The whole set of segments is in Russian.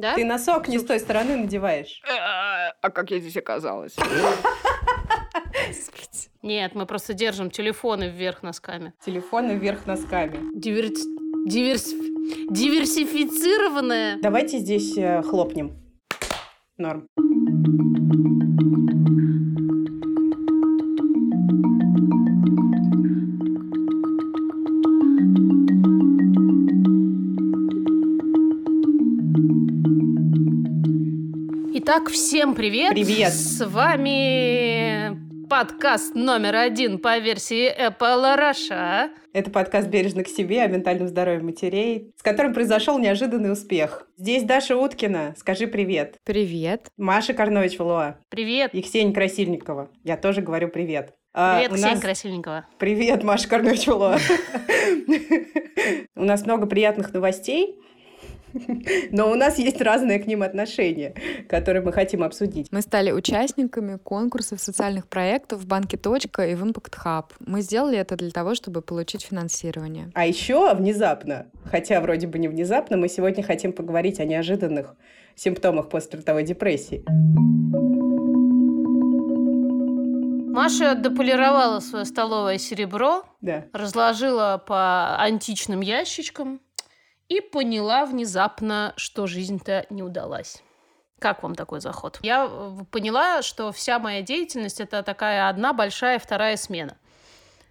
Да? Ты носок не с той стороны надеваешь. А как я здесь оказалась? Нет, мы просто держим телефоны вверх носками. Телефоны вверх носками. Диверс... Диверс... Диверсифицированная. Давайте здесь э, хлопнем. Норм. Итак, всем привет! Привет. С вами подкаст номер один по версии Apple Russia. Это подкаст «Бережно к себе» о ментальном здоровье матерей, с которым произошел неожиданный успех. Здесь Даша Уткина. Скажи привет. Привет. Маша Карнович-Валуа. Привет! И Ксения Красильникова. Я тоже говорю привет. А, Привет, у Ксения нас- Красильникова. Привет, Маша Карнович-Валуа. У нас много приятных новостей, но у нас есть разные к ним отношения, которые мы хотим обсудить. Мы стали участниками конкурсов социальных проектов в банке «Точка» и в Impact Hub. Мы сделали это для того, чтобы получить финансирование. А еще внезапно, хотя вроде бы не внезапно, мы сегодня хотим поговорить о неожиданных симптомах постстартовой депрессии. Маша дополировала свое столовое серебро, Да. разложила по античным ящичкам и поняла внезапно, что жизнь-то не удалась. Как вам такой заход? Я э, поняла, что вся моя деятельность это такая одна большая вторая смена.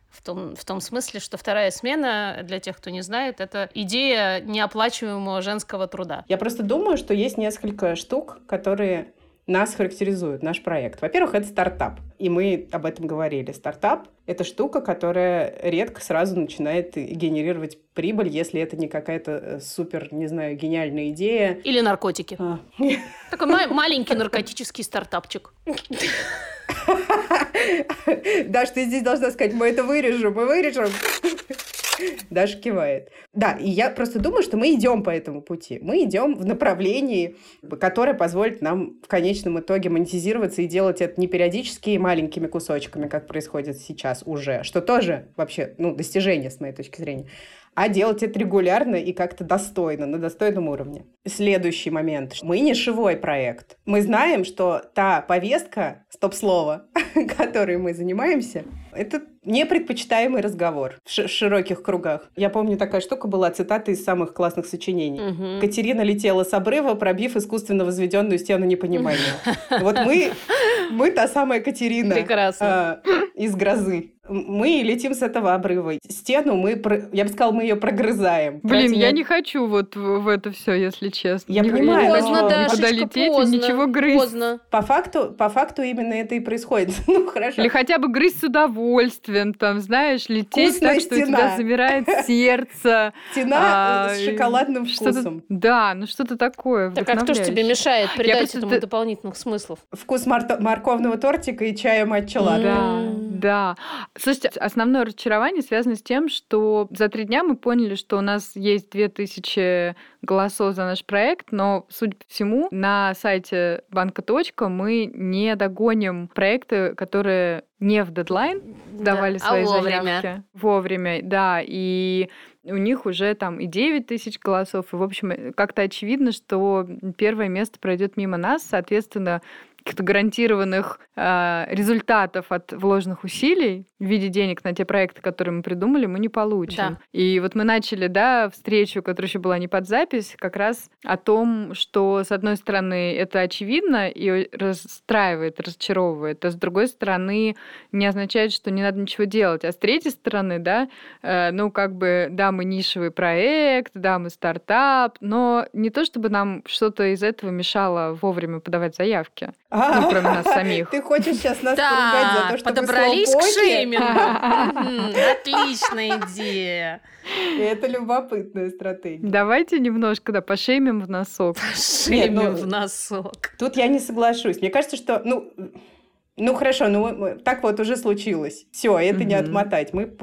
В том, в том смысле, что вторая смена, для тех, кто не знает, это идея неоплачиваемого женского труда. Я просто думаю, что есть несколько штук, которые нас характеризуют, наш проект. Во-первых, это стартап. И мы об этом говорили. Стартап — это штука, которая редко сразу начинает генерировать прибыль, если это не какая-то э, супер, не знаю, гениальная идея. Или наркотики. А, Такой ма- маленький наркотический стартапчик. Даш, ты здесь должна сказать, мы это вырежем, мы вырежем. Даша кивает. Да, и я просто думаю, что мы идем по этому пути. Мы идем в направлении, которое позволит нам в конечном итоге монетизироваться и делать это не периодически и маленькими кусочками, как происходит сейчас уже, что тоже вообще, ну, достижение с моей точки зрения, а делать это регулярно и как-то достойно, на достойном уровне. Следующий момент. Мы нишевой проект. Мы знаем, что та повестка, стоп-слово, которой мы занимаемся, это непредпочитаемый разговор в ши- широких кругах. Я помню, такая штука была, цитата из самых классных сочинений. Мгм. Катерина летела с обрыва, пробив искусственно возведенную стену непонимания. Вот мы, мы та самая Катерина Прекрасно. а, из грозы. Мы летим с этого обрыва. Стену мы, я бы сказала, мы ее прогрызаем. Блин, я не хочу вот в это все, если честно. Я Не- понимаю, но- Поздно, никуда Дашечка, лететь поздно. и ничего грызть. Поздно. По факту, по факту именно это и происходит. Ну, хорошо. Или хотя бы грызть с удовольствием, там, знаешь, лететь Вкусная так, что у стена. тебя замирает сердце. Стена а, с шоколадным вкусом. Да, ну что-то такое Так а кто ж тебе мешает придать этому дополнительных смыслов? Вкус марто- морковного тортика и чая матча латте. Да, да. Слушайте, основное разочарование связано с тем, что за три дня мы поняли, что у нас есть 2000 голосов за наш проект, но, судя по всему, на сайте банка «Точка» мы не догоним проекты, которые не в дедлайн сдавали Да, свои а вовремя. заявки. Вовремя, да. И у них уже там и 9 тысяч голосов. И, в общем, как-то очевидно, что первое место пройдет мимо нас. Соответственно, каких-то гарантированных э, результатов от вложенных усилий в виде денег на те проекты, которые мы придумали, мы не получим. Да. И вот мы начали, да, встречу, которая еще была не под запись, как раз о том, что, с одной стороны, это очевидно и расстраивает, разочаровывает, а с другой стороны, не означает, что не надо ничего делать. А с третьей стороны, да, э, ну, как бы, да, мы нишевый проект, да, мы стартап, но не то, чтобы нам что-то из этого мешало вовремя подавать заявки. Ну, кроме нас самих. Ты хочешь сейчас нас поругать за то, Да, что мы подобрались к шеймингу. Отличная идея. Это любопытная стратегия. Давайте немножко, да, пошеймим в носок. Шеймим ну- в носок. Тут я не соглашусь. Мне кажется, что, ну, ну хорошо, ну так вот уже случилось. Все, это не Мгм. отмотать. Мы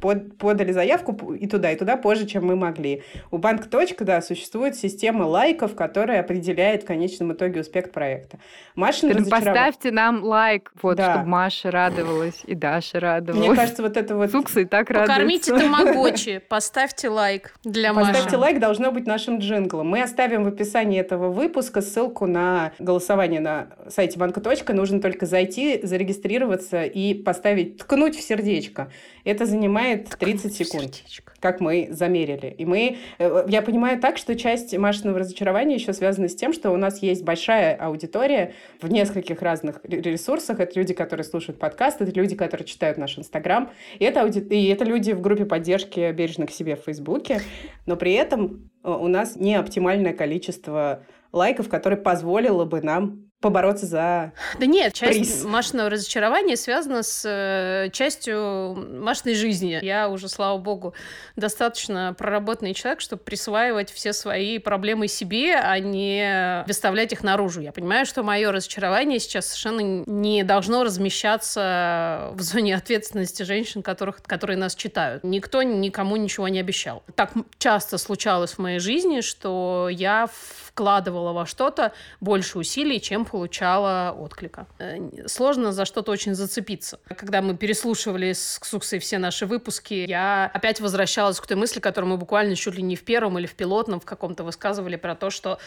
под, подали заявку и туда, и туда позже, чем мы могли. У банк. да, существует система лайков, которая определяет в конечном итоге успех проекта. Маша разочаров... Поставьте нам лайк, вот, да. чтобы Маша радовалась и Даша радовалась. Мне кажется, вот это вот... Сукса и так радуется. Покормите тамагочи, поставьте лайк для Маши. Поставьте лайк, должно быть нашим джинглом. Мы оставим в описании этого выпуска ссылку на голосование на сайте банка. Нужно только зайти, зарегистрироваться и поставить, ткнуть в сердечко. Это занимает 30 секунд, как мы замерили. И мы, э, я понимаю так, что часть Машиного разочарования еще связана с тем, что у нас есть большая аудитория в нескольких разных ресурсах. Это люди, которые слушают подкасты, это люди, которые читают наш Инстаграм. И это, ауди... и это люди в группе поддержки «Бережно к себе» в Фейсбуке. Но при этом э, у нас не оптимальное количество лайков, которое позволило бы нам побороться за Да нет, часть приз. Машиного разочарования связана с э, частью Машиной жизни. Я уже, слава богу, достаточно проработанный человек, чтобы присваивать все свои проблемы себе, а не выставлять их наружу. Я понимаю, что мое разочарование сейчас совершенно не должно размещаться в зоне ответственности женщин, которых, которые нас читают. Никто никому ничего не обещал. Так часто случалось в моей жизни, что я вкладывала во что-то больше усилий, чем получала отклика. Э, сложно за что-то очень зацепиться. Когда мы переслушивали с Ксуксой все наши выпуски, я опять возвращалась к той мысли, которую мы буквально чуть ли не в первом или в пилотном в каком-то высказывали про то, что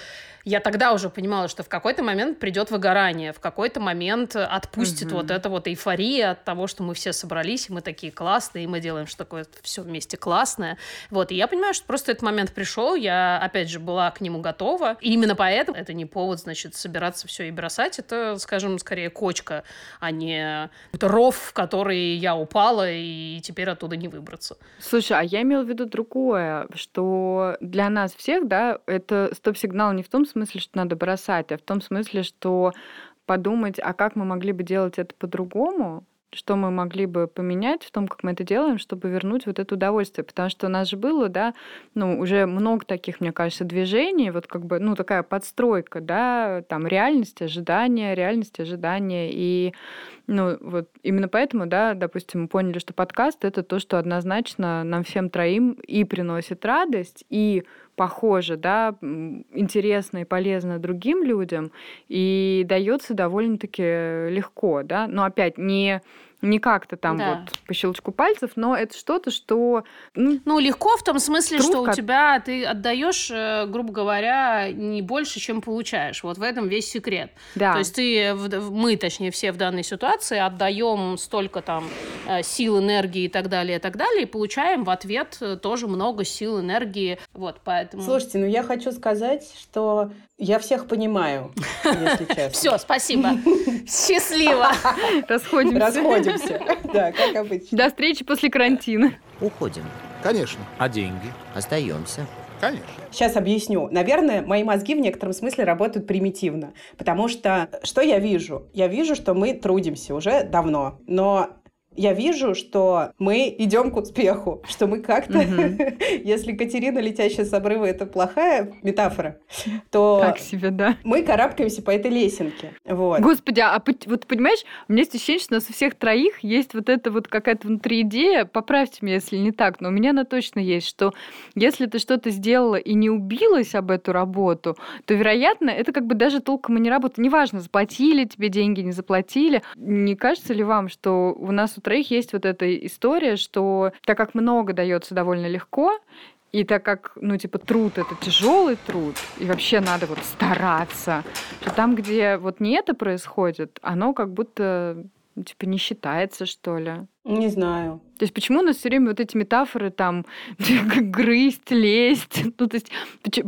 я тогда уже понимала, что в какой-то момент придет выгорание, в какой-то момент отпустит mm-hmm. вот эта вот эйфория от того, что мы все собрались, и мы такие классные, и мы делаем что такое все вместе классное. Вот, и я понимаю, что просто этот момент пришел, я, опять же, была к нему готова, и именно поэтому это не повод, значит, собираться все и бросать, это, скажем, скорее кочка, а не ров, в который я упала, и теперь оттуда не выбраться. Слушай, а я имела в виду другое, что для нас всех, да, это стоп-сигнал не в том смысле, что надо бросать, а в том смысле, что подумать, а как мы могли бы делать это по-другому, что мы могли бы поменять в том, как мы это делаем, чтобы вернуть вот это удовольствие. Потому что у нас же было, да, ну, уже много таких, мне кажется, движений, вот как бы, ну, такая подстройка, да, там, реальность, ожидания, реальность, ожидания. И, ну, вот именно поэтому, да, допустим, мы поняли, что подкаст — это то, что однозначно нам всем троим и приносит радость, и похоже, да, интересно и полезно другим людям, и дается довольно-таки легко, да, но опять не не как-то там да. вот по щелчку пальцев, но это что-то, что... Ну, ну легко в том смысле, труд, что у тебя ты отдаешь, э, грубо говоря, не больше, чем получаешь. Вот в этом весь секрет. Да. То есть ты, мы, точнее, все в данной ситуации отдаем столько там э, сил, энергии и так далее, и так далее, и получаем в ответ э, тоже много сил, энергии. Вот, поэтому... Слушайте, ну я хочу сказать, что я всех понимаю, если честно. Все, спасибо. Счастливо. Расходимся. Расходимся. Да, как обычно. До встречи после карантина. Уходим. Конечно. А деньги? Остаемся. Конечно. Сейчас объясню. Наверное, мои мозги в некотором смысле работают примитивно. Потому что что я вижу? Я вижу, что мы трудимся уже давно. Но я вижу, что мы идем к успеху, что мы как-то, угу. если Катерина, летящая с обрыва, это плохая метафора, то так себе, да. мы карабкаемся по этой лесенке. Вот. Господи, а вот понимаешь, у меня есть ощущение, что у нас у всех троих есть вот эта вот какая-то внутри идея, поправьте меня, если не так, но у меня она точно есть, что если ты что-то сделала и не убилась об эту работу, то, вероятно, это как бы даже толком и не работает. Неважно, заплатили тебе деньги, не заплатили. Не кажется ли вам, что у нас у троих есть вот эта история, что так как много дается довольно легко, и так как, ну, типа, труд — это тяжелый труд, и вообще надо вот стараться, то там, где вот не это происходит, оно как будто, типа, не считается, что ли. Не знаю. То есть почему у нас все время вот эти метафоры там грызть, лезть? Ну, то есть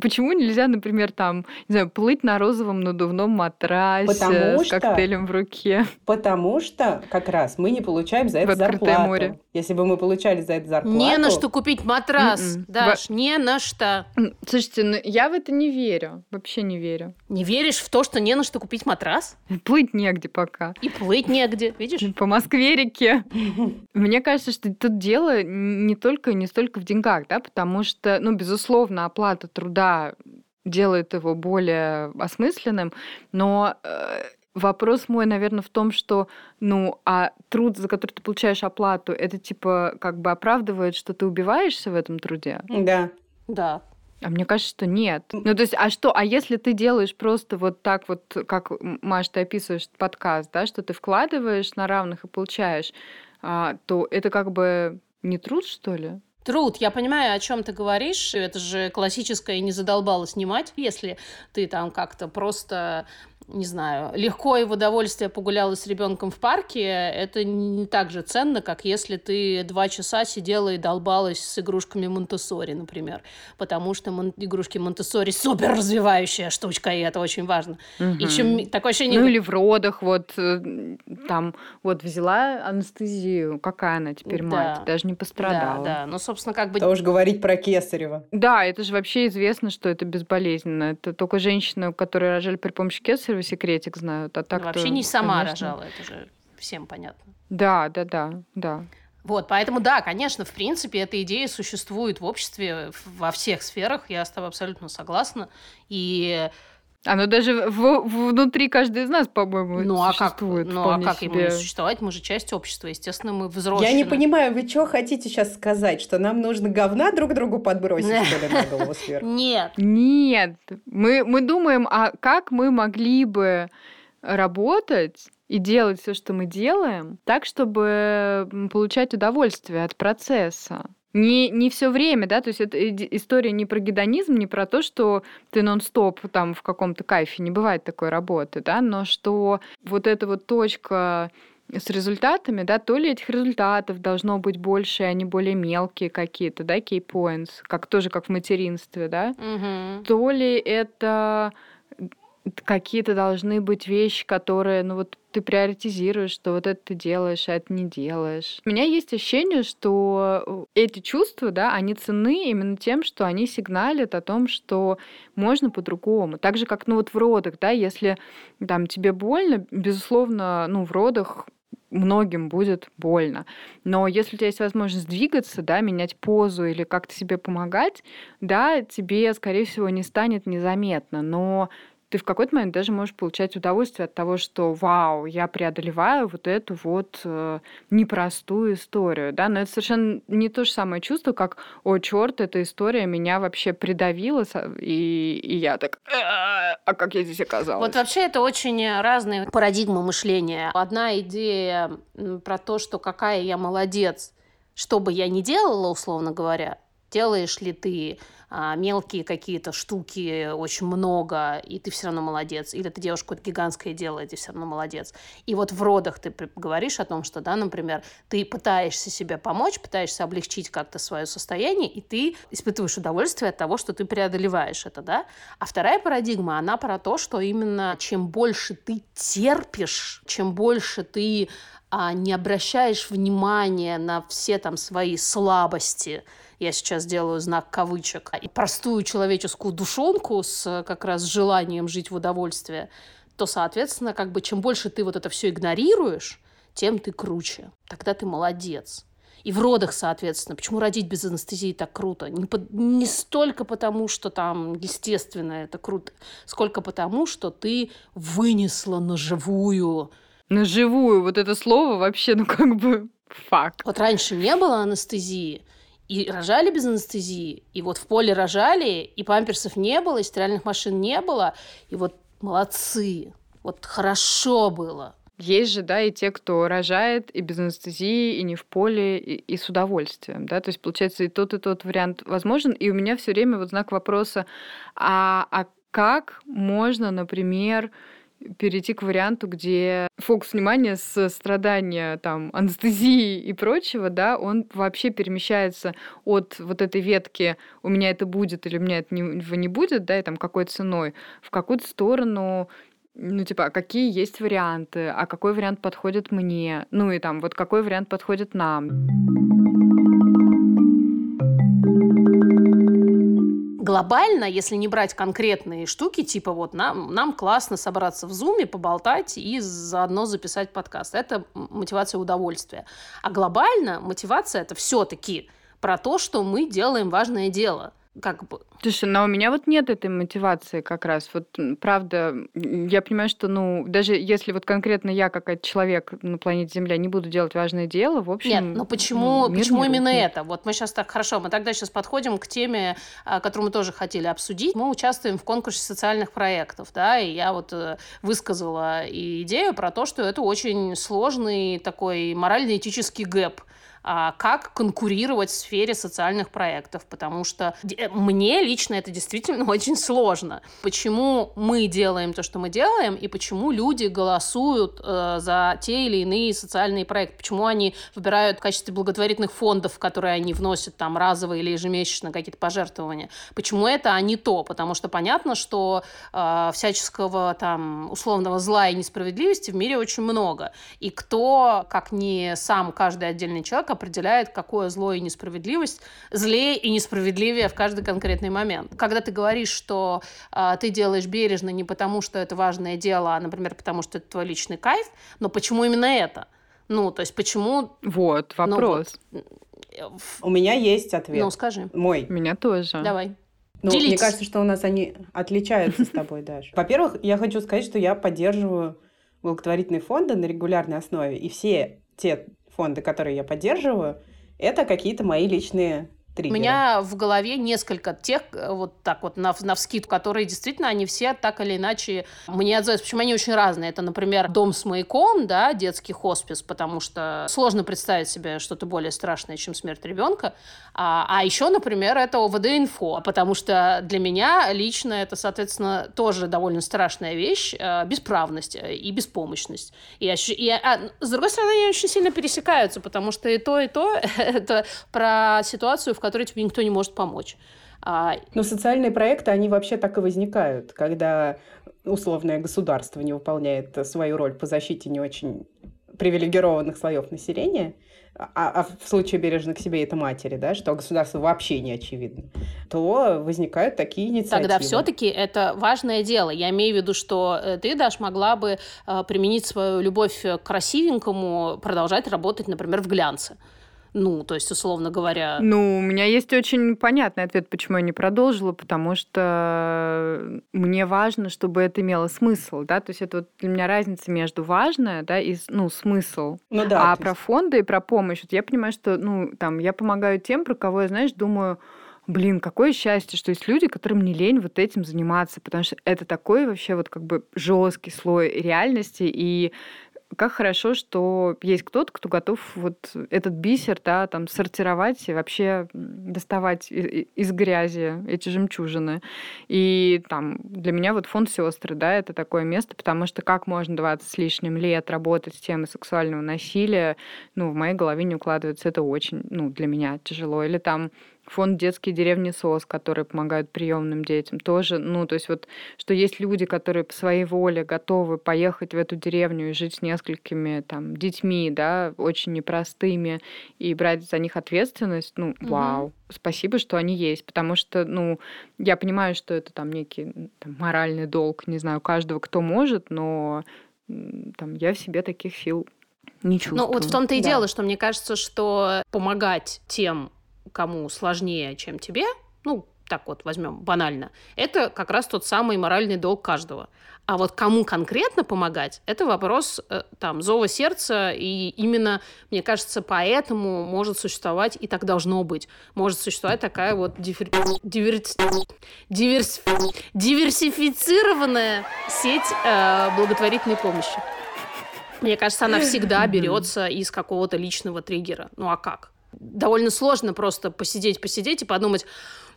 почему нельзя, например, там, не знаю, плыть на розовом надувном матрасе Потому с что... коктейлем в руке? Потому что как раз мы не получаем за это зарплату. море. Если бы мы получали за это зарплату... Не на что купить матрас, Mm-mm. М-м. Даш, Во... не на что. Слушайте, ну я в это не верю. Вообще не верю. Не веришь в то, что не на что купить матрас? Плыть негде пока. И плыть негде, видишь? По Москве-реке. Мне кажется, что тут дело не только не столько в деньгах, да, потому что, ну, безусловно, оплата труда делает его более осмысленным, но э, Вопрос мой, наверное, в том, что, ну, а труд, за который ты получаешь оплату, это типа как бы оправдывает, что ты убиваешься в этом труде? Да. Да. А мне кажется, что нет. Ну, то есть, а что, а если ты делаешь просто вот так вот, как, Маш, ты описываешь подкаст, да, что ты вкладываешь на равных и получаешь, то это как бы не труд, что ли? Труд, я понимаю, о чем ты говоришь. Это же классическое не задолбало снимать, если ты там как-то просто не знаю, легко и в удовольствие погуляла с ребенком в парке, это не так же ценно, как если ты два часа сидела и долбалась с игрушками Монтессори, например. Потому что мон- игрушки Монтессори супер развивающая штучка, и это очень важно. Угу. И чем такое ощущение... Ну или в родах, вот э, там, вот взяла анестезию, какая она теперь Да. мать, даже не пострадала. Да, да. Ну, собственно, как бы... То уж говорить про Кесарева. Да, это же вообще известно, что это безболезненно. Это только женщины, которые рожали при помощи кесарева, секретик знают. А так вообще не сама рожала, это же всем понятно. Да, да, да, да. Вот, поэтому да, конечно, в принципе, эта идея существует в обществе во всех сферах, я с тобой абсолютно согласна. И оно даже в, внутри каждой из нас, по-моему, ну, а как, существует. ну, а как ему не существовать? Мы же часть общества, естественно, мы взрослые. Я не понимаю, вы что хотите сейчас сказать? Что нам нужно говна друг другу подбросить, что ли, на голову сверху? Нет. Нет. Мы, мы думаем, а как мы могли бы работать и делать все, что мы делаем, так, чтобы получать удовольствие от процесса. Не, не все время, да, то есть это история не про гедонизм, не про то, что ты нон-стоп там в каком-то кайфе, не бывает такой работы, да, но что вот эта вот точка с результатами, да, то ли этих результатов должно быть больше, они более мелкие какие-то, да, key points, как тоже как в материнстве, да, угу. то ли это какие-то должны быть вещи, которые, ну вот ты приоритизируешь, что вот это ты делаешь, а это не делаешь. У меня есть ощущение, что эти чувства, да, они ценны именно тем, что они сигналят о том, что можно по-другому. Так же, как, ну вот в родах, да, если там тебе больно, безусловно, ну в родах многим будет больно. Но если у тебя есть возможность двигаться, да, менять позу или как-то себе помогать, да, тебе, скорее всего, не станет незаметно. Но ты в какой-то момент даже можешь получать удовольствие от того, что вау, я преодолеваю вот эту вот э, непростую историю, да, но это совершенно не то же самое чувство, как, о, черт, эта история меня вообще придавила, и, и я так, а как я здесь оказалась? Вот вообще это очень разные парадигмы мышления. Одна идея про то, что какая я молодец, что бы я ни делала, условно говоря, делаешь ли ты а, мелкие какие-то штуки очень много, и ты все равно молодец, или ты делаешь какое-то гигантское дело, и ты все равно молодец. И вот в родах ты говоришь о том, что, да, например, ты пытаешься себе помочь, пытаешься облегчить как-то свое состояние, и ты испытываешь удовольствие от того, что ты преодолеваешь это, да. А вторая парадигма, она про то, что именно чем больше ты терпишь, чем больше ты а, не обращаешь внимания на все там свои слабости, я сейчас делаю знак кавычек, и простую человеческую душонку с как раз желанием жить в удовольствии, то, соответственно, как бы чем больше ты вот это все игнорируешь, тем ты круче. Тогда ты молодец. И в родах, соответственно. Почему родить без анестезии так круто? Не, по, не столько потому, что там, естественно, это круто, сколько потому, что ты вынесла на живую. На живую. Вот это слово вообще, ну как бы факт. Вот раньше не было анестезии, и рожали без анестезии, и вот в поле рожали, и памперсов не было, и стиральных машин не было, и вот молодцы, вот хорошо было. Есть же, да, и те, кто рожает и без анестезии, и не в поле, и, и с удовольствием, да, то есть получается и тот, и тот вариант возможен, и у меня все время вот знак вопроса, а, а как можно, например, перейти к варианту, где фокус внимания с страдания там, анестезии и прочего, да, он вообще перемещается от вот этой ветки «у меня это будет» или «у меня этого не будет», да, и там какой ценой, в какую-то сторону ну, типа, а какие есть варианты, а какой вариант подходит мне, ну и там, вот какой вариант подходит нам. Глобально, если не брать конкретные штуки, типа вот нам, нам классно собраться в зуме, поболтать и заодно записать подкаст. Это мотивация удовольствия. А глобально мотивация это все-таки про то, что мы делаем важное дело. Как бы... Слушай, но у меня вот нет этой мотивации как раз. Вот правда, я понимаю, что, ну, даже если вот конкретно я, как человек на планете Земля, не буду делать важное дело, в общем... Нет, но почему, почему именно это? Вот мы сейчас так, хорошо, мы тогда сейчас подходим к теме, а, которую мы тоже хотели обсудить. Мы участвуем в конкурсе социальных проектов, да, и я вот э, высказала идею про то, что это очень сложный такой морально-этический гэп как конкурировать в сфере социальных проектов, потому что э, мне лично это действительно очень сложно. Почему мы делаем то, что мы делаем, и почему люди голосуют э, за те или иные социальные проекты, почему они выбирают в качестве благотворительных фондов, которые они вносят там разово или ежемесячно какие-то пожертвования, почему это, а не то, потому что понятно, что э, всяческого там условного зла и несправедливости в мире очень много, и кто, как не сам каждый отдельный человек, определяет, какое зло и несправедливость злее и несправедливее в каждый конкретный момент. Когда ты говоришь, что э, ты делаешь бережно не потому, что это важное дело, а, например, потому что это твой личный кайф, но почему именно это? Ну, то есть почему... Вот, вопрос. Ну, вот. У меня есть ответ. Ну, скажи. Мой. У меня тоже. Давай. Ну, мне кажется, что у нас они отличаются с тобой даже. Во-первых, я хочу сказать, что я поддерживаю благотворительные фонды на регулярной основе. И все те фонды, которые я поддерживаю, это какие-то мои личные триггеры. У меня в голове несколько тех, э, вот так вот на, на вскид, которые действительно, они все так или иначе мне отзываются. Почему они очень разные? Это, например, дом с маяком, да, детский хоспис, потому что сложно представить себе что-то более страшное, чем смерть ребенка. А, а еще, например, это ОВД-инфо, потому что для меня лично это, соответственно, тоже довольно страшная вещь, э, бесправность э, и беспомощность. И, и а, с другой стороны, они очень сильно пересекаются, потому что и то, и то это про ситуацию, в которой тебе никто не может помочь. А... Но социальные проекты, они вообще так и возникают, когда условное государство не выполняет свою роль по защите не очень привилегированных слоев населения, а, а в случае бережно к себе это матери, да, что государство вообще не очевидно, то возникают такие инициативы. Тогда все-таки это важное дело. Я имею в виду, что э, ты, Даш, могла бы э, применить свою любовь к красивенькому, продолжать работать, например, в глянце. Ну, то есть, условно говоря... Ну, у меня есть очень понятный ответ, почему я не продолжила, потому что мне важно, чтобы это имело смысл, да, то есть это вот для меня разница между важное, да, и, ну, смысл. Ну да. А про есть... фонды и про помощь, вот я понимаю, что, ну, там, я помогаю тем, про кого я, знаешь, думаю, блин, какое счастье, что есть люди, которым не лень вот этим заниматься, потому что это такой вообще вот как бы жесткий слой реальности, и как хорошо, что есть кто-то, кто готов вот этот бисер, да, там, сортировать и вообще доставать из грязи эти жемчужины. И там для меня вот фонд сестры, да, это такое место, потому что как можно 20 с лишним лет работать с темой сексуального насилия, ну, в моей голове не укладывается, это очень, ну, для меня тяжело. Или там фонд детские деревни СОС, которые помогают приемным детям, тоже, ну, то есть вот, что есть люди, которые по своей воле готовы поехать в эту деревню и жить с несколькими там детьми, да, очень непростыми, и брать за них ответственность, ну, угу. вау, спасибо, что они есть, потому что, ну, я понимаю, что это там некий там, моральный долг, не знаю, каждого, кто может, но там я в себе таких сил не чувствую. Ну, вот в том-то и да. дело, что мне кажется, что помогать тем, кому сложнее, чем тебе, ну, так вот возьмем банально, это как раз тот самый моральный долг каждого. А вот кому конкретно помогать, это вопрос э, там зова сердца, и именно, мне кажется, поэтому может существовать, и так должно быть, может существовать такая вот дифер... диверс... Диверс... диверсифицированная сеть э, благотворительной помощи. Мне кажется, она всегда берется из какого-то личного триггера. Ну а как? Довольно сложно просто посидеть, посидеть и подумать,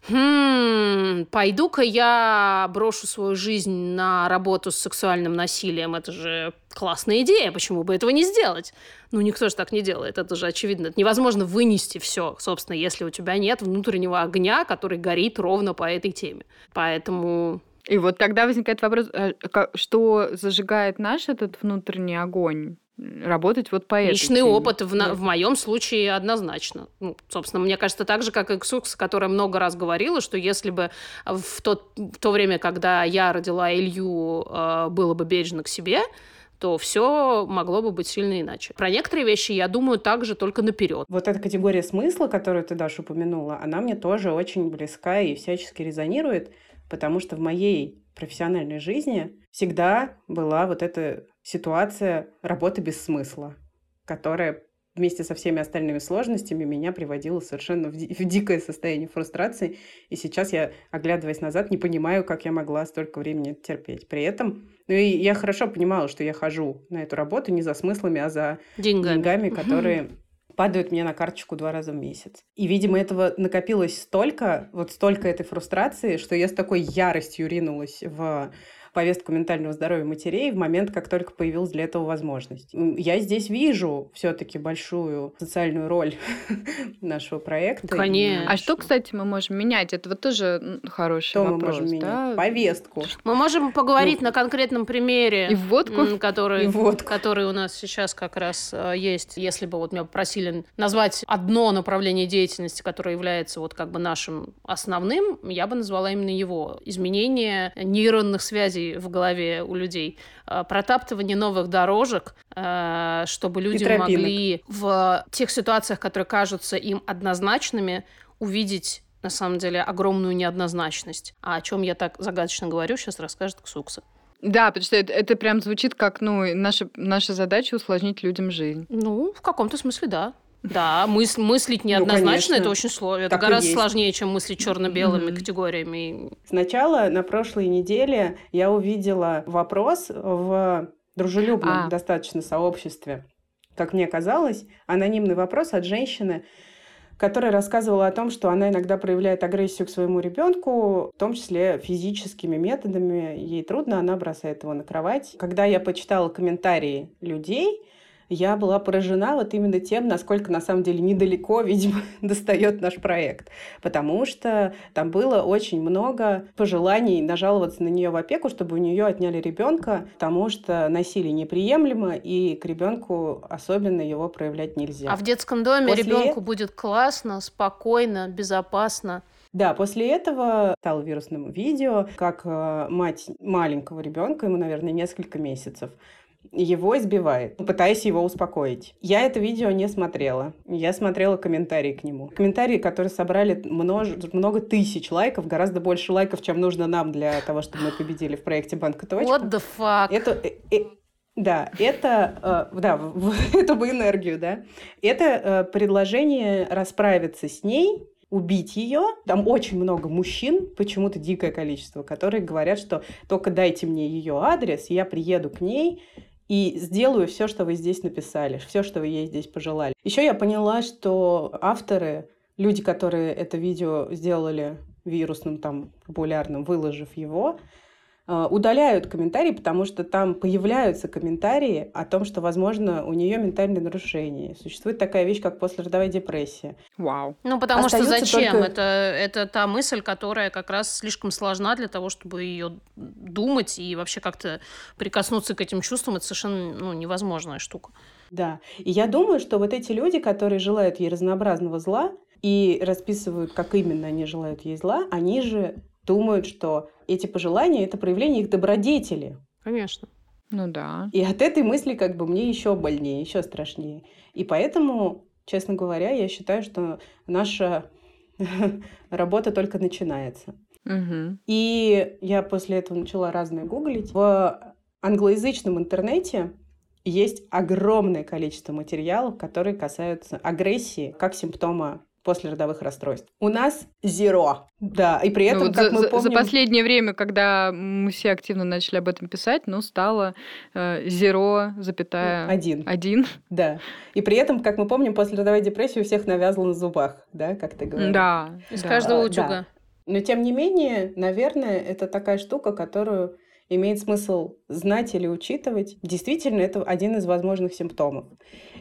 хм, пойду-ка я брошу свою жизнь на работу с сексуальным насилием. Это же классная идея, почему бы этого не сделать? Ну, никто же так не делает, это же очевидно. Это невозможно вынести все, собственно, если у тебя нет внутреннего огня, который горит ровно по этой теме. Поэтому и вот тогда возникает вопрос, э, что зажигает наш этот внутренний огонь? Работать вот по Личный теме. опыт в, да. в моем случае однозначно. Ну, собственно, мне кажется, так же, как и Ксукс, которая много раз говорила, что если бы в, тот, в то время, когда я родила Илью, э, было бы бережно к себе, то все могло бы быть сильно иначе. Про некоторые вещи я думаю также только наперед. Вот эта категория смысла, которую ты, Даша, упомянула, она мне тоже очень близка и всячески резонирует, потому что в моей профессиональной жизни всегда была вот эта ситуация работы без смысла, которая вместе со всеми остальными сложностями меня приводила совершенно в, ди- в дикое состояние фрустрации. И сейчас я, оглядываясь назад, не понимаю, как я могла столько времени терпеть. При этом, ну и я хорошо понимала, что я хожу на эту работу не за смыслами, а за деньгами, деньгами которые падают мне на карточку два раза в месяц. И, видимо, этого накопилось столько, вот столько этой фрустрации, что я с такой яростью ринулась в повестку ментального здоровья матерей в момент, как только появилась для этого возможность. Я здесь вижу все-таки большую социальную роль нашего проекта. Конечно. А что, кстати, мы можем менять? Это вот тоже хороший что вопрос. мы можем менять? Да? Повестку. Мы можем поговорить ну, на конкретном примере. И водку. Который, и водку. который у нас сейчас как раз э, есть. Если бы вот меня попросили назвать одно направление деятельности, которое является вот как бы нашим основным, я бы назвала именно его. Изменение нейронных связей в голове у людей, э, протаптывание новых дорожек, э, чтобы люди могли в тех ситуациях, которые кажутся им однозначными, увидеть на самом деле огромную неоднозначность. А о чем я так загадочно говорю, сейчас расскажет Ксукса. Да, потому что это, это прям звучит как, ну, наша, наша задача усложнить людям жизнь. Ну, в каком-то смысле, да. Да, мысль, мыслить ну, неоднозначно ну, это очень сложно. Это гораздо сложнее, чем мыслить черно-белыми mm-hmm. категориями. Сначала на прошлой неделе я увидела вопрос в дружелюбном а. достаточно сообществе. Как мне казалось, анонимный вопрос от женщины, которая рассказывала о том, что она иногда проявляет агрессию к своему ребенку, в том числе физическими методами. Ей трудно, она бросает его на кровать. Когда я почитала комментарии людей, я была поражена вот именно тем, насколько на самом деле недалеко, видимо, достает наш проект. Потому что там было очень много пожеланий нажаловаться на нее в опеку, чтобы у нее отняли ребенка, потому что насилие неприемлемо, и к ребенку особенно его проявлять нельзя. А в детском доме После... ребенку будет классно, спокойно, безопасно. Да, после этого стало вирусным видео, как э, мать маленького ребенка, ему, наверное, несколько месяцев, его избивает, пытаясь его успокоить. Я это видео не смотрела. Я смотрела комментарии к нему. Комментарии, которые собрали множ... много тысяч лайков, гораздо больше лайков, чем нужно нам для того, чтобы мы победили в проекте Банка Точка. What the fuck? Это, э, э, да, это, э, да, эту бы энергию, да. Это э, предложение расправиться с ней, убить ее. Там очень много мужчин, почему-то дикое количество, которые говорят, что только дайте мне ее адрес, я приеду к ней, и сделаю все, что вы здесь написали, все, что вы ей здесь пожелали. Еще я поняла, что авторы, люди, которые это видео сделали вирусным, там, популярным, выложив его, удаляют комментарии, потому что там появляются комментарии о том, что, возможно, у нее ментальное нарушение. Существует такая вещь, как послеродовая депрессия. Вау. Ну, потому Остается что зачем? Только... Это, это та мысль, которая как раз слишком сложна для того, чтобы ее думать и вообще как-то прикоснуться к этим чувствам. Это совершенно ну, невозможная штука. Да. И я думаю, что вот эти люди, которые желают ей разнообразного зла и расписывают, как именно они желают ей зла, они же думают, что эти пожелания — это проявление их добродетели. Конечно. Ну да. И от этой мысли как бы мне еще больнее, еще страшнее. И поэтому, честно говоря, я считаю, что наша работа только начинается. Угу. И я после этого начала разное гуглить. В англоязычном интернете есть огромное количество материалов, которые касаются агрессии как симптома после родовых расстройств. У нас зеро. Да, и при этом, ну, вот как за, мы помним... За последнее время, когда мы все активно начали об этом писать, ну, стало э, зеро, запятая... Один. Один. Да. И при этом, как мы помним, после родовой депрессии у всех навязло на зубах, да, как ты говоришь. Да. Из да. каждого утюга. Да. Но, тем не менее, наверное, это такая штука, которую имеет смысл знать или учитывать, действительно это один из возможных симптомов.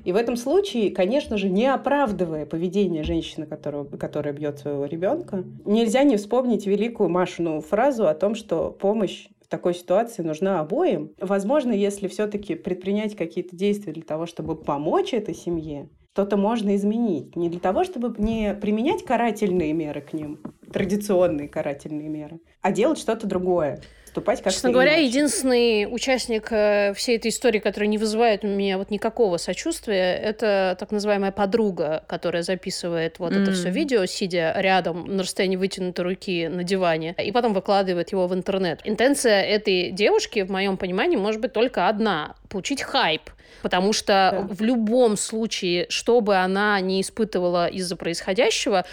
И в этом случае, конечно же, не оправдывая поведение женщины, которая, которая бьет своего ребенка, нельзя не вспомнить великую Машину фразу о том, что помощь в такой ситуации нужна обоим. Возможно, если все-таки предпринять какие-то действия для того, чтобы помочь этой семье, что-то можно изменить. Не для того, чтобы не применять карательные меры к ним, традиционные карательные меры, а делать что-то другое поступать как Честно говоря, иначе. единственный участник э, всей этой истории, который не вызывает у меня вот никакого сочувствия, это так называемая подруга, которая записывает вот mm. это все видео, сидя рядом на расстоянии вытянутой руки на диване, и потом выкладывает его в интернет. Интенция этой девушки, в моем понимании, может быть только одна — получить хайп. Потому что да. в любом случае, что бы она не испытывала из-за происходящего,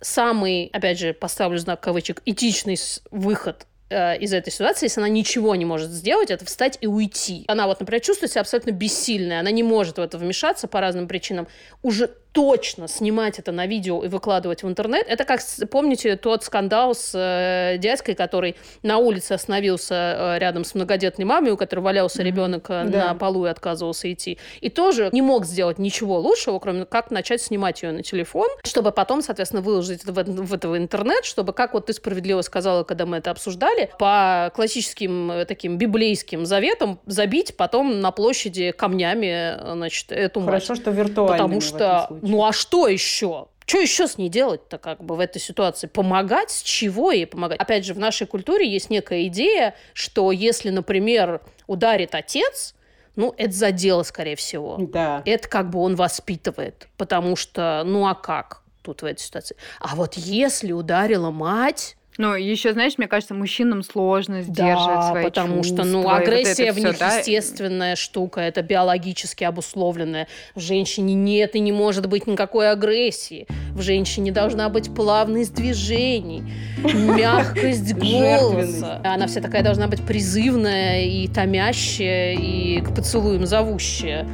самый, опять же, поставлю знак кавычек, этичный выход э, из этой ситуации, если она ничего не может сделать, это встать и уйти. Она вот, например, чувствует себя абсолютно бессильной, она не может в это вмешаться по разным причинам. Уже точно снимать это на видео и выкладывать в интернет. Это как, помните, тот скандал с э, дядькой, который на улице остановился э, рядом с многодетной мамой, у которой валялся ребенок э, да. на полу и отказывался идти. И тоже не мог сделать ничего лучшего, кроме как начать снимать ее на телефон, чтобы потом, соответственно, выложить это в, в это в интернет, чтобы, как вот ты справедливо сказала, когда мы это обсуждали, по классическим э, таким библейским заветам забить потом на площади камнями, значит, эту Хорошо, мать. что виртуально. Потому что ну а что еще? Что еще с ней делать-то как бы в этой ситуации? Помогать? С чего ей помогать? Опять же, в нашей культуре есть некая идея, что если, например, ударит отец, ну, это за дело, скорее всего. Да. Это как бы он воспитывает. Потому что, ну а как тут в этой ситуации? А вот если ударила мать, ну, еще, знаешь, мне кажется, мужчинам сложно сдерживать да, свои потому чувства. что, ну, агрессия вот в них да? естественная штука, это биологически обусловленная. В женщине нет и не может быть никакой агрессии. В женщине должна быть плавность движений, мягкость голоса. Она вся такая должна быть призывная и томящая, и к поцелуям зовущая.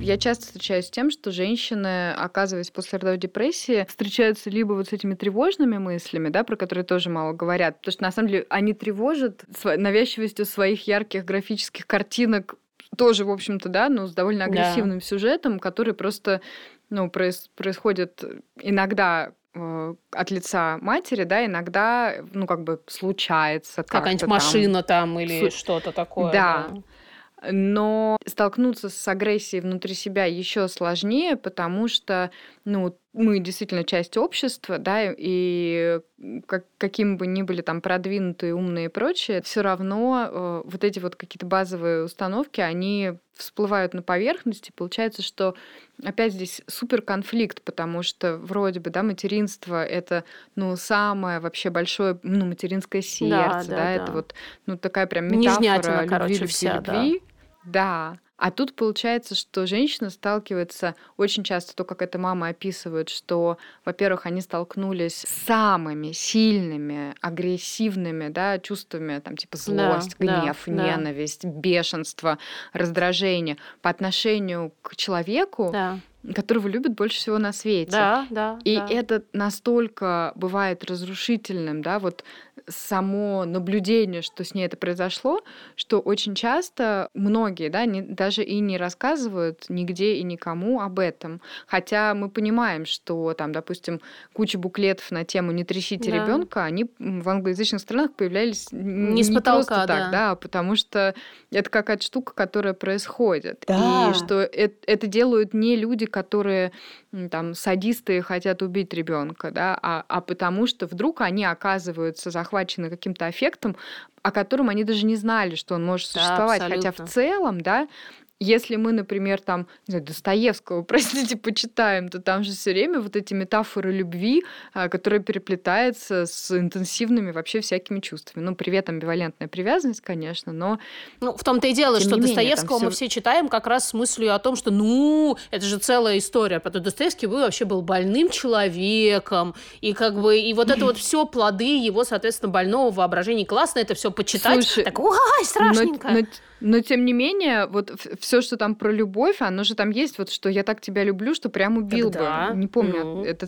Я часто встречаюсь с тем, что женщины, оказываясь после родовой депрессии, встречаются либо вот с этими тревожными мыслями, да, про которые тоже мало говорят, потому что на самом деле они тревожат навязчивостью своих ярких графических картинок тоже, в общем-то, да, но с довольно агрессивным да. сюжетом, который просто, ну, проис- происходит иногда э, от лица матери, да, иногда, ну, как бы случается. Какая-нибудь машина там или Су... что-то такое. Да. да но столкнуться с агрессией внутри себя еще сложнее, потому что ну, мы действительно часть общества, да, и как, каким бы ни были там продвинутые, умные и прочее, все равно э, вот эти вот какие-то базовые установки, они всплывают на поверхности. Получается, что опять здесь супер конфликт, потому что вроде бы, да, материнство это, ну, самое вообще большое, ну, материнское сердце, да, да, да, да. это вот, ну, такая прям метафора любви, короче, любви, вся, любви. Да. Да. А тут получается, что женщина сталкивается очень часто, то, как эта мама описывает, что, во-первых, они столкнулись с самыми сильными, агрессивными да, чувствами, там, типа злость, да, гнев, да, ненависть, да. бешенство, раздражение по отношению к человеку, да которого любят больше всего на свете. Да, да. И да. это настолько бывает разрушительным, да, вот само наблюдение, что с ней это произошло, что очень часто многие, да, не, даже и не рассказывают нигде и никому об этом. Хотя мы понимаем, что там, допустим, куча буклетов на тему «Не трясите да. ребенка, они в англоязычных странах появлялись не, не с потолка, просто так, да. да, потому что это какая-то штука, которая происходит. Да. И что это, это делают не люди, которые там садисты хотят убить ребенка, да, а, а потому что вдруг они оказываются захвачены каким-то аффектом, о котором они даже не знали, что он может существовать. Да, Хотя в целом, да, если мы, например, там, не знаю, Достоевского, простите, почитаем, то там же все время вот эти метафоры любви, а, которые переплетаются с интенсивными вообще всякими чувствами. Ну, привет, амбивалентная привязанность, конечно, но... Ну, в том-то и дело, что Достоевского все... мы все читаем как раз с мыслью о том, что, ну, это же целая история. Потому Достоевский был, вообще был больным человеком, и как бы, и вот это вот все плоды его, соответственно, больного воображения. Классно это все почитать. Слушай, так, ой, страшненько. Но, но, но, тем не менее, вот все, что там про любовь, оно же там есть, вот что я так тебя люблю, что прям убил Тогда, бы. Не помню, ну... это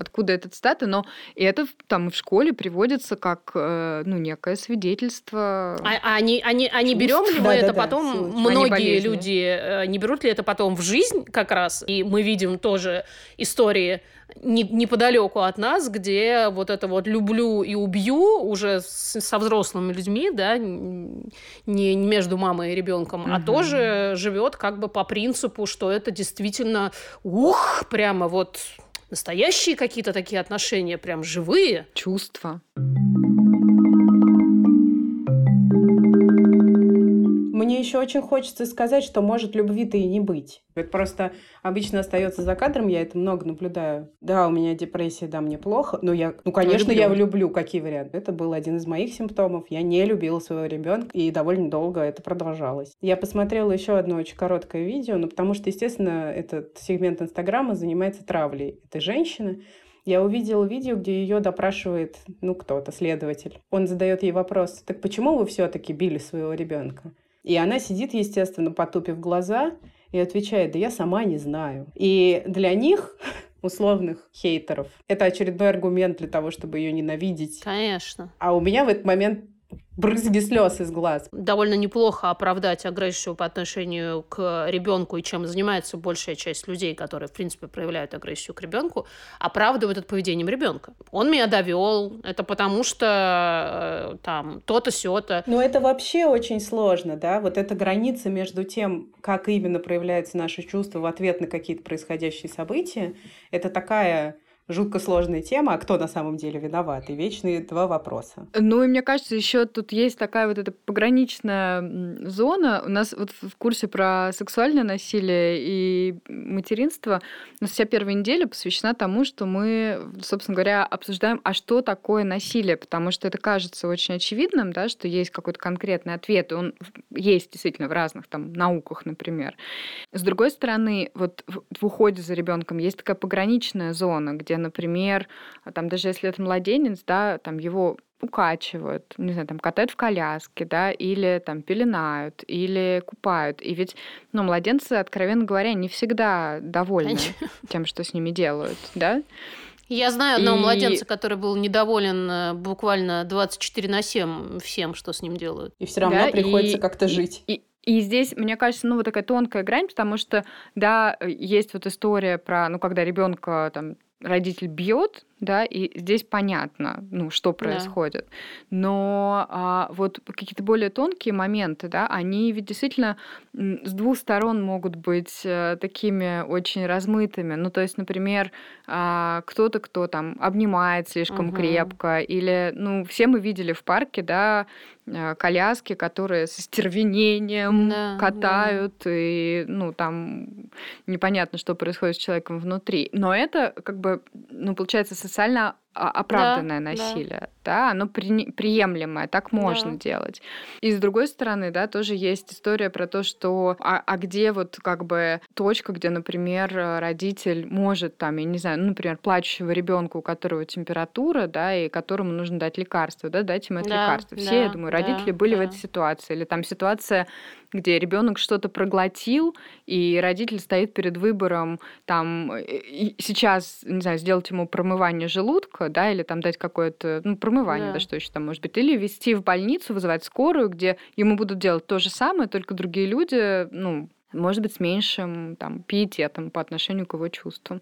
откуда этот цитата, но это там в школе приводится как ну, некое свидетельство. А, а не, а не, а не берем ли мы да, это да, потом, да, многие люди, э, не берут ли это потом в жизнь как раз? И мы видим тоже истории не, неподалеку от нас, где вот это вот люблю и убью уже с, со взрослыми людьми, да, не, не между мамой и ребенком, угу. а тоже живет как бы по принципу, что это действительно, ух, прямо вот настоящие какие-то такие отношения, прям живые. Чувства. Еще очень хочется сказать, что может любви-то и не быть. Это просто обычно остается за кадром, я это много наблюдаю. Да, у меня депрессия, да, мне плохо, но я, ну, конечно, я, люблю. я люблю, какие варианты. Это был один из моих симптомов. Я не любила своего ребенка, и довольно долго это продолжалось. Я посмотрела еще одно очень короткое видео, ну, потому что, естественно, этот сегмент Инстаграма занимается травлей этой женщины. Я увидела видео, где ее допрашивает, ну, кто-то, следователь. Он задает ей вопрос, так почему вы все-таки били своего ребенка? И она сидит, естественно, потупив глаза и отвечает, да я сама не знаю. И для них условных хейтеров. Это очередной аргумент для того, чтобы ее ненавидеть. Конечно. А у меня в этот момент брызги слез из глаз. Довольно неплохо оправдать агрессию по отношению к ребенку, и чем занимается большая часть людей, которые, в принципе, проявляют агрессию к ребенку, оправдывают это поведением ребенка. Он меня довел, это потому что э, там то-то, сё-то. Но это вообще очень сложно, да, вот эта граница между тем, как именно проявляется наше чувство в ответ на какие-то происходящие события, это такая жутко сложная тема, а кто на самом деле виноват? И вечные два вопроса. Ну и мне кажется, еще тут есть такая вот эта пограничная зона. У нас вот в курсе про сексуальное насилие и материнство у нас вся первая неделя посвящена тому, что мы, собственно говоря, обсуждаем, а что такое насилие, потому что это кажется очень очевидным, да, что есть какой-то конкретный ответ, и он есть действительно в разных там науках, например. С другой стороны, вот в уходе за ребенком есть такая пограничная зона, где например, там даже если это младенец, да, там его укачивают, не знаю, там катают в коляске, да, или там пеленают, или купают. И ведь, ну, младенцы, откровенно говоря, не всегда довольны тем, что с ними делают, да. Я знаю одного и... младенца, который был недоволен э, буквально 24 на 7 всем, что с ним делают. И все равно да, приходится и... как-то жить. И, и здесь, мне кажется, ну, вот такая тонкая грань, потому что, да, есть вот история про, ну, когда ребенка там родитель бьет, да, и здесь понятно, ну, что происходит. Да. Но а, вот какие-то более тонкие моменты, да, они ведь действительно с двух сторон могут быть а, такими очень размытыми. Ну, то есть, например, а, кто-то, кто там обнимает слишком угу. крепко, или, ну, все мы видели в парке, да, а, коляски, которые с остервенением да, катают, да. и, ну, там непонятно, что происходит с человеком внутри. Но это, как бы, ну, получается, ça оправданное да, насилие, да, да оно при, приемлемое, так можно да. делать. И с другой стороны, да, тоже есть история про то, что а, а где вот как бы точка, где, например, родитель может там, я не знаю, ну, например, плачущего ребенка, у которого температура, да, и которому нужно дать лекарство, да, дать ему это да, лекарство. Все, да, я думаю, родители да, были да. в этой ситуации, или там ситуация где ребенок что-то проглотил, и родитель стоит перед выбором там сейчас, не знаю, сделать ему промывание желудка, да, или там дать какое-то, ну, промывание, да. да, что еще там может быть, или везти в больницу, вызывать скорую, где ему будут делать то же самое, только другие люди, ну, может быть, с меньшим там, пиететом по отношению к его чувствам.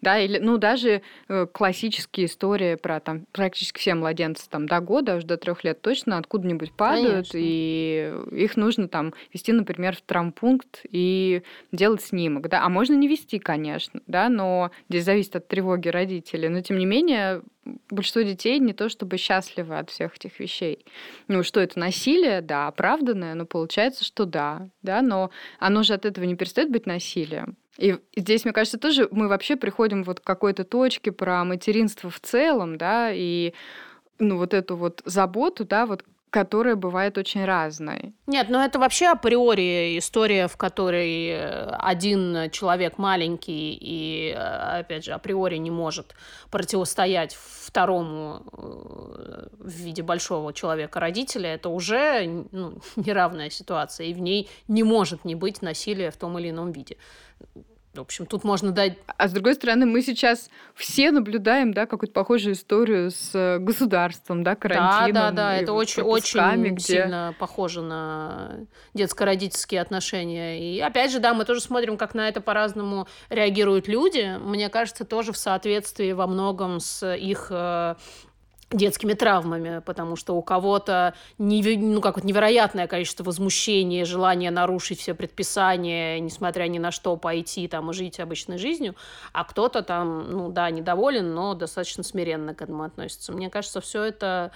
Да, или, ну, даже э, классические истории про там, практически все младенцы там, до года, уже до трех лет точно откуда-нибудь падают, Конечно. и их нужно там вести, например, в травмпункт и делать снимок. Да? А можно не вести, конечно, да, но здесь зависит от тревоги родителей. Но, тем не менее, большинство детей не то чтобы счастливы от всех этих вещей. Ну, что это насилие, да, оправданное, но получается, что да, да, но оно же от этого не перестает быть насилием. И здесь, мне кажется, тоже мы вообще приходим вот к какой-то точке про материнство в целом, да, и ну, вот эту вот заботу, да, вот которая бывает очень разной. Нет, ну это вообще априори история, в которой э, один человек маленький и, э, опять же, априори не может противостоять второму э, в виде большого человека-родителя. Это уже ну, неравная ситуация, и в ней не может не быть насилия в том или ином виде. В общем, тут можно дать... А с другой стороны, мы сейчас все наблюдаем, да, какую-то похожую историю с э, государством, да, карантином. Да, да, да, это очень, очень где... сильно похоже на детско-родительские отношения. И опять же, да, мы тоже смотрим, как на это по-разному реагируют люди. Мне кажется, тоже в соответствии во многом с их э, детскими травмами, потому что у кого-то неверо... ну, как вот невероятное количество возмущения, желание нарушить все предписания, несмотря ни на что пойти там и жить обычной жизнью, а кто-то там, ну да, недоволен, но достаточно смиренно к этому относится. Мне кажется, все это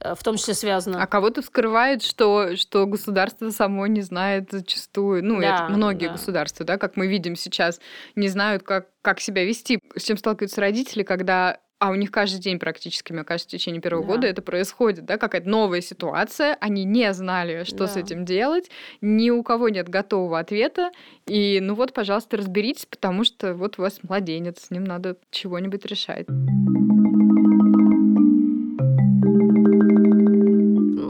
э, в том числе связано. А кого-то скрывает, что, что государство само не знает зачастую. Ну, да, это многие да. государства, да, как мы видим сейчас, не знают, как, как себя вести. С чем сталкиваются родители, когда а у них каждый день практически, мне кажется, в течение первого да. года это происходит, да, какая-то новая ситуация, они не знали, что да. с этим делать, ни у кого нет готового ответа, и ну вот, пожалуйста, разберитесь, потому что вот у вас младенец, с ним надо чего-нибудь решать.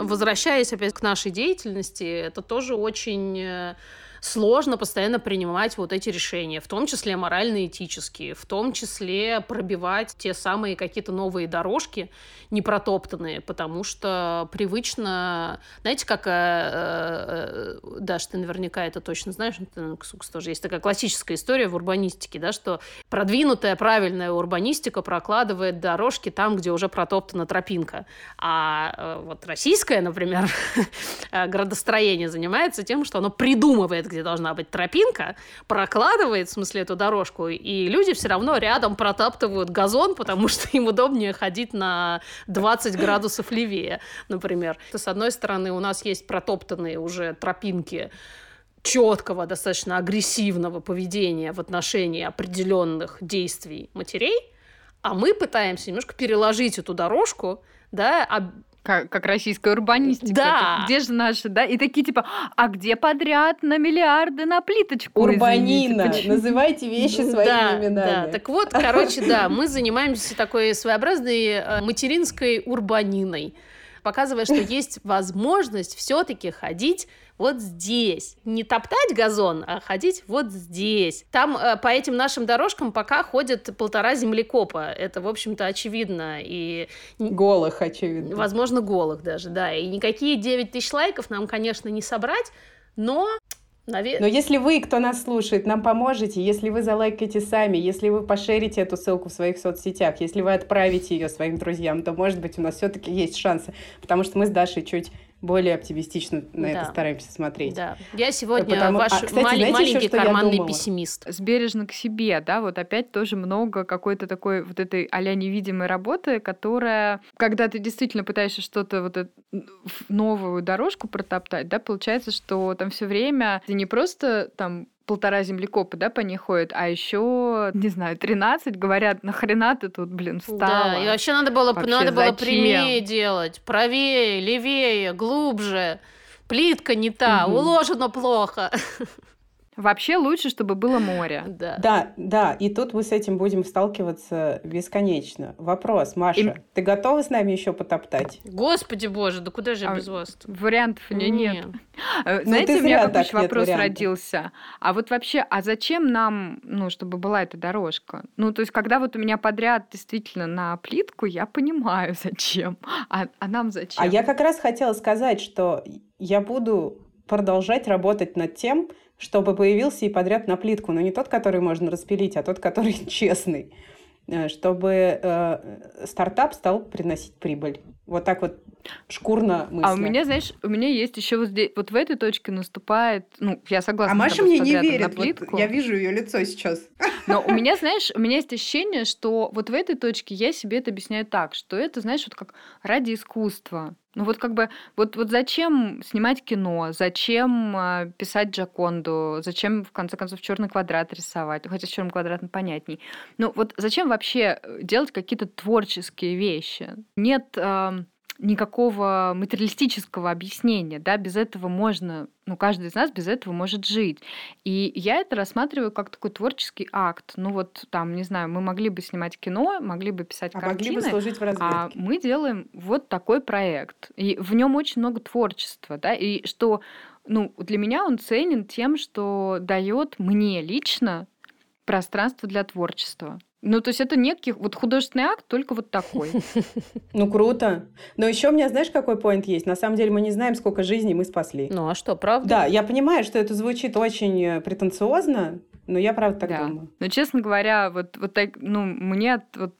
Возвращаясь опять к нашей деятельности, это тоже очень э, сложно постоянно принимать вот эти решения, в том числе морально-этические, в том числе пробивать те самые какие-то новые дорожки непротоптанные, потому что привычно, знаете, как, э, э, Даш, ты наверняка это точно знаешь, ну, Ксукс тоже есть такая классическая история в урбанистике, да, что продвинутая правильная урбанистика прокладывает дорожки там, где уже протоптана тропинка, а э, вот российское, например, градостроение занимается тем, что оно придумывает, где должна быть тропинка, прокладывает, в смысле, эту дорожку, и люди все равно рядом протаптывают газон, потому что им удобнее ходить на 20 градусов левее, например. С одной стороны, у нас есть протоптанные уже тропинки, четкого, достаточно агрессивного поведения в отношении определенных действий матерей, а мы пытаемся немножко переложить эту дорожку, да, как, как российская урбанистика. Да. Где же наши, да? И такие типа, а где подряд на миллиарды на плиточку? Урбанина. Извините, Называйте вещи своими да, именами. Да, так вот, короче, да, мы занимаемся такой своеобразной э, материнской урбаниной показывая, что есть возможность все-таки ходить вот здесь. Не топтать газон, а ходить вот здесь. Там э, по этим нашим дорожкам пока ходят полтора землекопа. Это, в общем-то, очевидно. И... Голых, очевидно. Возможно, голых даже, да. И никакие 9 тысяч лайков нам, конечно, не собрать, но Навер... Но если вы, кто нас слушает, нам поможете, если вы залайкаете сами, если вы пошерите эту ссылку в своих соцсетях, если вы отправите ее своим друзьям, то, может быть, у нас все-таки есть шансы. Потому что мы с Дашей чуть более оптимистично на да. это стараемся смотреть. Да. Я сегодня Потому... ваш а, кстати, мал- знаете, маленький еще, карманный пессимист. Сбережно к себе, да, вот опять тоже много какой-то такой вот этой а невидимой работы, которая, когда ты действительно пытаешься что-то вот новую дорожку протоптать, да, получается, что там все время ты не просто там полтора землекопа, да, по ней ходят, а еще, не знаю, 13 говорят, нахрена ты тут, блин, встала? Да, и вообще надо было, вообще надо было прямее делать, правее, левее, глубже. Плитка не та, угу. уложено плохо. Вообще лучше, чтобы было море. Да. да, да, и тут мы с этим будем сталкиваться бесконечно. Вопрос, Маша, и... ты готова с нами еще потоптать? Господи боже, да куда же я а без вас? Вариантов у меня нет. Э, ну, Знаете, у меня какой вопрос вариантов. родился. А вот вообще, а зачем нам, ну, чтобы была эта дорожка? Ну, то есть, когда вот у меня подряд действительно на плитку, я понимаю, зачем. А, а нам зачем? А я как раз хотела сказать, что я буду продолжать работать над тем, чтобы появился и подряд на плитку, но не тот, который можно распилить, а тот, который честный, э, чтобы э, стартап стал приносить прибыль. Вот так вот шкурно мысль. А у меня, знаешь, у меня есть еще вот здесь, вот в этой точке наступает, ну, я согласна. А Маша мне не верит, вот я вижу ее лицо сейчас. Но у меня, знаешь, у меня есть ощущение, что вот в этой точке я себе это объясняю так, что это, знаешь, вот как ради искусства. Ну вот как бы, вот, вот зачем снимать кино, зачем э, писать Джаконду, зачем, в конце концов, черный квадрат рисовать, хотя с черным квадратом понятней. Ну вот зачем вообще э, делать какие-то творческие вещи? Нет э, никакого материалистического объяснения, да, без этого можно, ну, каждый из нас без этого может жить. И я это рассматриваю как такой творческий акт. Ну, вот там, не знаю, мы могли бы снимать кино, могли бы писать а картины, могли бы служить в разведке. а мы делаем вот такой проект. И в нем очень много творчества, да, и что, ну, для меня он ценен тем, что дает мне лично пространство для творчества. Ну, то есть это некий вот художественный акт, только вот такой. Ну, круто. Но еще у меня, знаешь, какой поинт есть? На самом деле мы не знаем, сколько жизней мы спасли. Ну, а что, правда? Да, я понимаю, что это звучит очень э, претенциозно, но я правда так думаю. Но, честно говоря, вот, вот так, ну, мне вот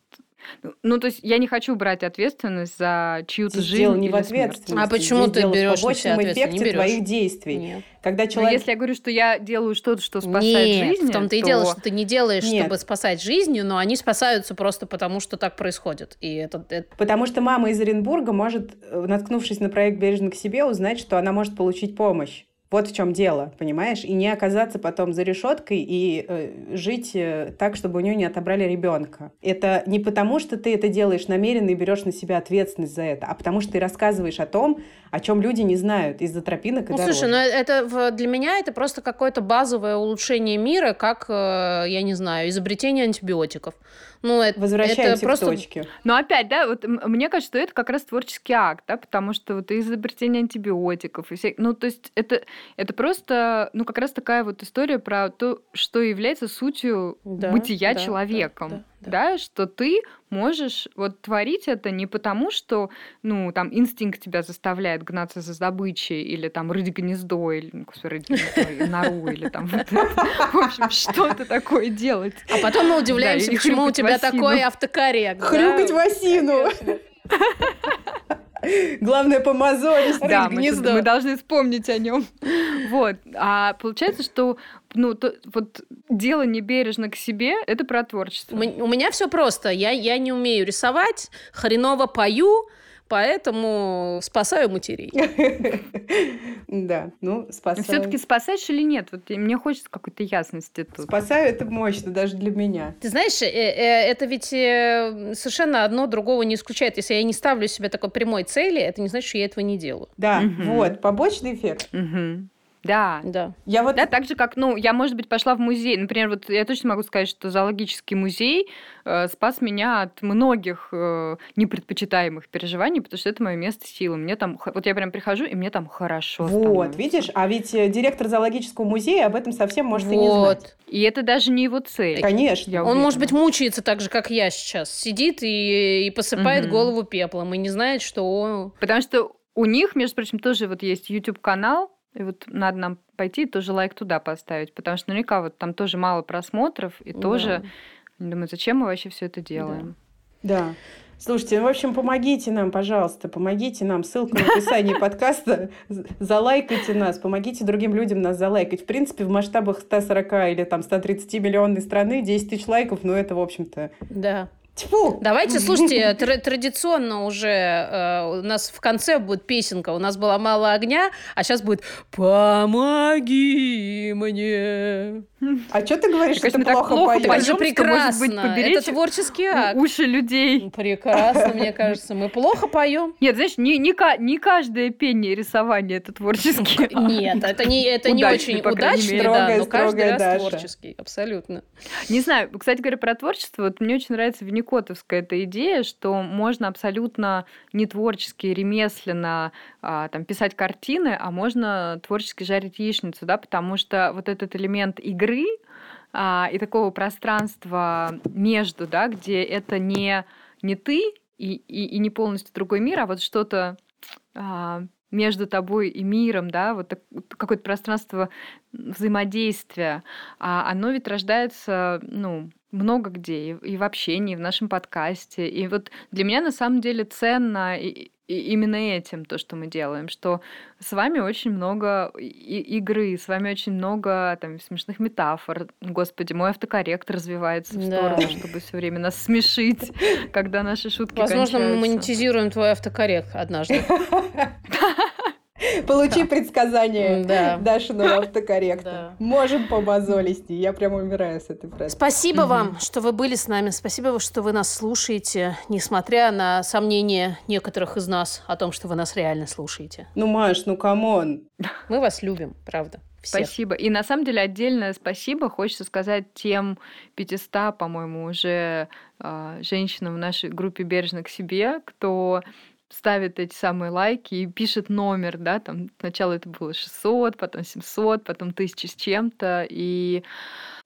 Ну, то есть я не хочу брать ответственность за чью-то Ты жизнь не или в ответственности. А почему Здесь ты дело в берешь на побочном себя ответственность? эффекте Не берешь. твоих действий. Нет. Когда Но человек... если я говорю, что я делаю что-то, что спасает Нет, жизнь, в том-то и то... дело, что ты не делаешь, Нет. чтобы спасать жизнью, но они спасаются просто потому, что так происходит. И это, это- Потому что мама из Оренбурга может, э, наткнувшись на проект «Бережно к себе», узнать, что она может получить помощь. Вот в чем дело, понимаешь? И не оказаться потом за решеткой и э, жить э, так, чтобы у нее не отобрали ребенка. Это не потому, что ты это делаешь намеренно и берешь на себя ответственность за это, а потому что ты рассказываешь о том, о чем люди не знают из-за тропинок и Ну, дорожек. слушай, ну это в- для меня это просто какое-то базовое улучшение мира, как, э, я не знаю, изобретение антибиотиков. Ну, это, Возвращаемся это просто... к точке. Но опять, да, вот мне кажется, что это как раз творческий акт, да, потому что вот изобретение антибиотиков, и все, ну, то есть это, это просто, ну, как раз такая вот история про то, что является сутью Да, бытия да, человеком, да, да, да, что ты можешь вот творить это не потому, что, ну, там, инстинкт тебя заставляет гнаться за добычей, или там рыть гнездо, или, ну, рыть гнездо, или нору, или там, в общем, что-то такое делать. А потом мы удивляемся, Да, почему у тебя такой автокоррект. да? Хрюкать в осину! Главное, помазолить. Да, мы, гнездо. тут- мы должны вспомнить о нем. Вот. А получается, что ну, то- вот дело не бережно к себе, это про творчество. У меня все просто. Я, я не умею рисовать, хреново пою, поэтому спасаю матерей. Да, ну, спасаю. Все-таки спасаешь или нет? Вот мне хочется какой-то ясности тут. Спасаю это мощно даже для меня. Ты знаешь, э, э, это ведь э, совершенно одно другого не исключает. Если я не ставлю себе такой прямой цели, это не значит, что я этого не делаю. Да, вот, побочный эффект. Да. Да. Я вот Да, так же, как, ну, я, может быть, пошла в музей. Например, вот я точно могу сказать, что зоологический музей э, спас меня от многих э, непредпочитаемых переживаний, потому что это мое место силы. Мне там, вот я прям прихожу, и мне там хорошо Вот, становится. видишь, а ведь э, директор зоологического музея об этом совсем может и не знать. Вот. И это даже не его цель. Конечно. Я Он, может быть, мучается так же, как я сейчас. Сидит и, и посыпает Мгм. голову пеплом и не знает, что он... Потому что у них, между прочим, тоже вот есть YouTube-канал, и вот надо нам пойти и тоже лайк туда поставить, потому что наверняка вот там тоже мало просмотров, и тоже, думаю, зачем мы вообще все это делаем? Да. Слушайте, ну, в общем, помогите нам, пожалуйста, помогите нам. Ссылка в описании подкаста. Залайкайте нас, помогите другим людям нас залайкать. В принципе, в масштабах 140 или там 130 миллионной страны 10 тысяч лайков, ну это, в общем-то... Да. Тьфу! Давайте, слушайте, тр- традиционно уже э, у нас в конце будет песенка. У нас было мало огня, а сейчас будет «Помоги мне». А что ты говоришь, что ты мы так плохо плохо поешь? Это же что, может быть, прекрасно. Это творческий акт. Уши людей. Прекрасно, мне кажется. Мы плохо поем. Нет, знаешь, не, не, ка- не каждое пение рисование это творческий. акт. Нет, это не, это не очень удачный, да, но каждый раз творческий. Абсолютно. Не знаю, кстати говоря, про творчество, вот мне очень нравится Винникотовская эта идея, что можно абсолютно не творчески, ремесленно а, там, писать картины, а можно творчески жарить яичницу, да, потому что вот этот элемент игры а, и такого пространства между, да, где это не, не ты и, и, и не полностью другой мир, а вот что-то а, между тобой и миром, да, вот какое-то пространство взаимодействия, а оно ведь рождается, ну, много где, и, и в общении, и в нашем подкасте. И вот для меня на самом деле ценно и именно этим то, что мы делаем, что с вами очень много и- игры, с вами очень много там смешных метафор. Господи, мой автокоррект развивается в Да. сторону, чтобы все время нас смешить, когда наши шутки Возможно, мы кончаются. монетизируем твой автокоррект однажды. Получи предсказание Да. Дашиного автокорректа. Да. Можем помазолить. Я прям умираю с этой фразы. Спасибо вам, что вы были с нами. Спасибо, что вы нас слушаете, несмотря на сомнения некоторых из нас о том, что вы нас реально слушаете. Ну, Маш, ну come on. Мы вас любим, правда. Всех. Спасибо. И на самом деле отдельное спасибо хочется сказать тем 500, по-моему, уже а, женщинам в нашей группе «Бережно к себе», кто ставит эти самые лайки и пишет номер, да, там сначала это было 600, потом 700, потом 1000 с чем-то, и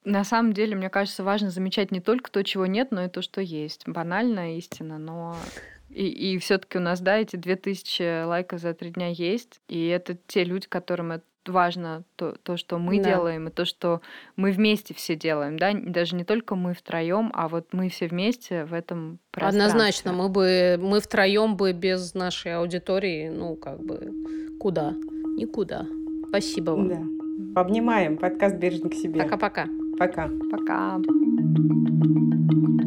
на самом деле, мне кажется, важно замечать не только то, чего нет, но и то, что есть. Банальная истина, но и, и все-таки у нас, да, эти 2000 лайков за три дня есть, и это те люди, которым это важно то, то что мы да. делаем, и то, что мы вместе все делаем, да, даже не только мы втроем, а вот мы все вместе в этом Однозначно, мы бы мы втроем бы без нашей аудитории, ну, как бы, куда? Никуда. Спасибо вам. Да. Обнимаем. Подкаст «Бережно к себе». Пока-пока. Пока. Пока. Снимаем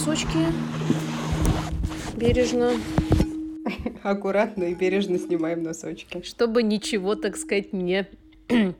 носочки бережно. Аккуратно и бережно снимаем носочки. Чтобы ничего, так сказать, не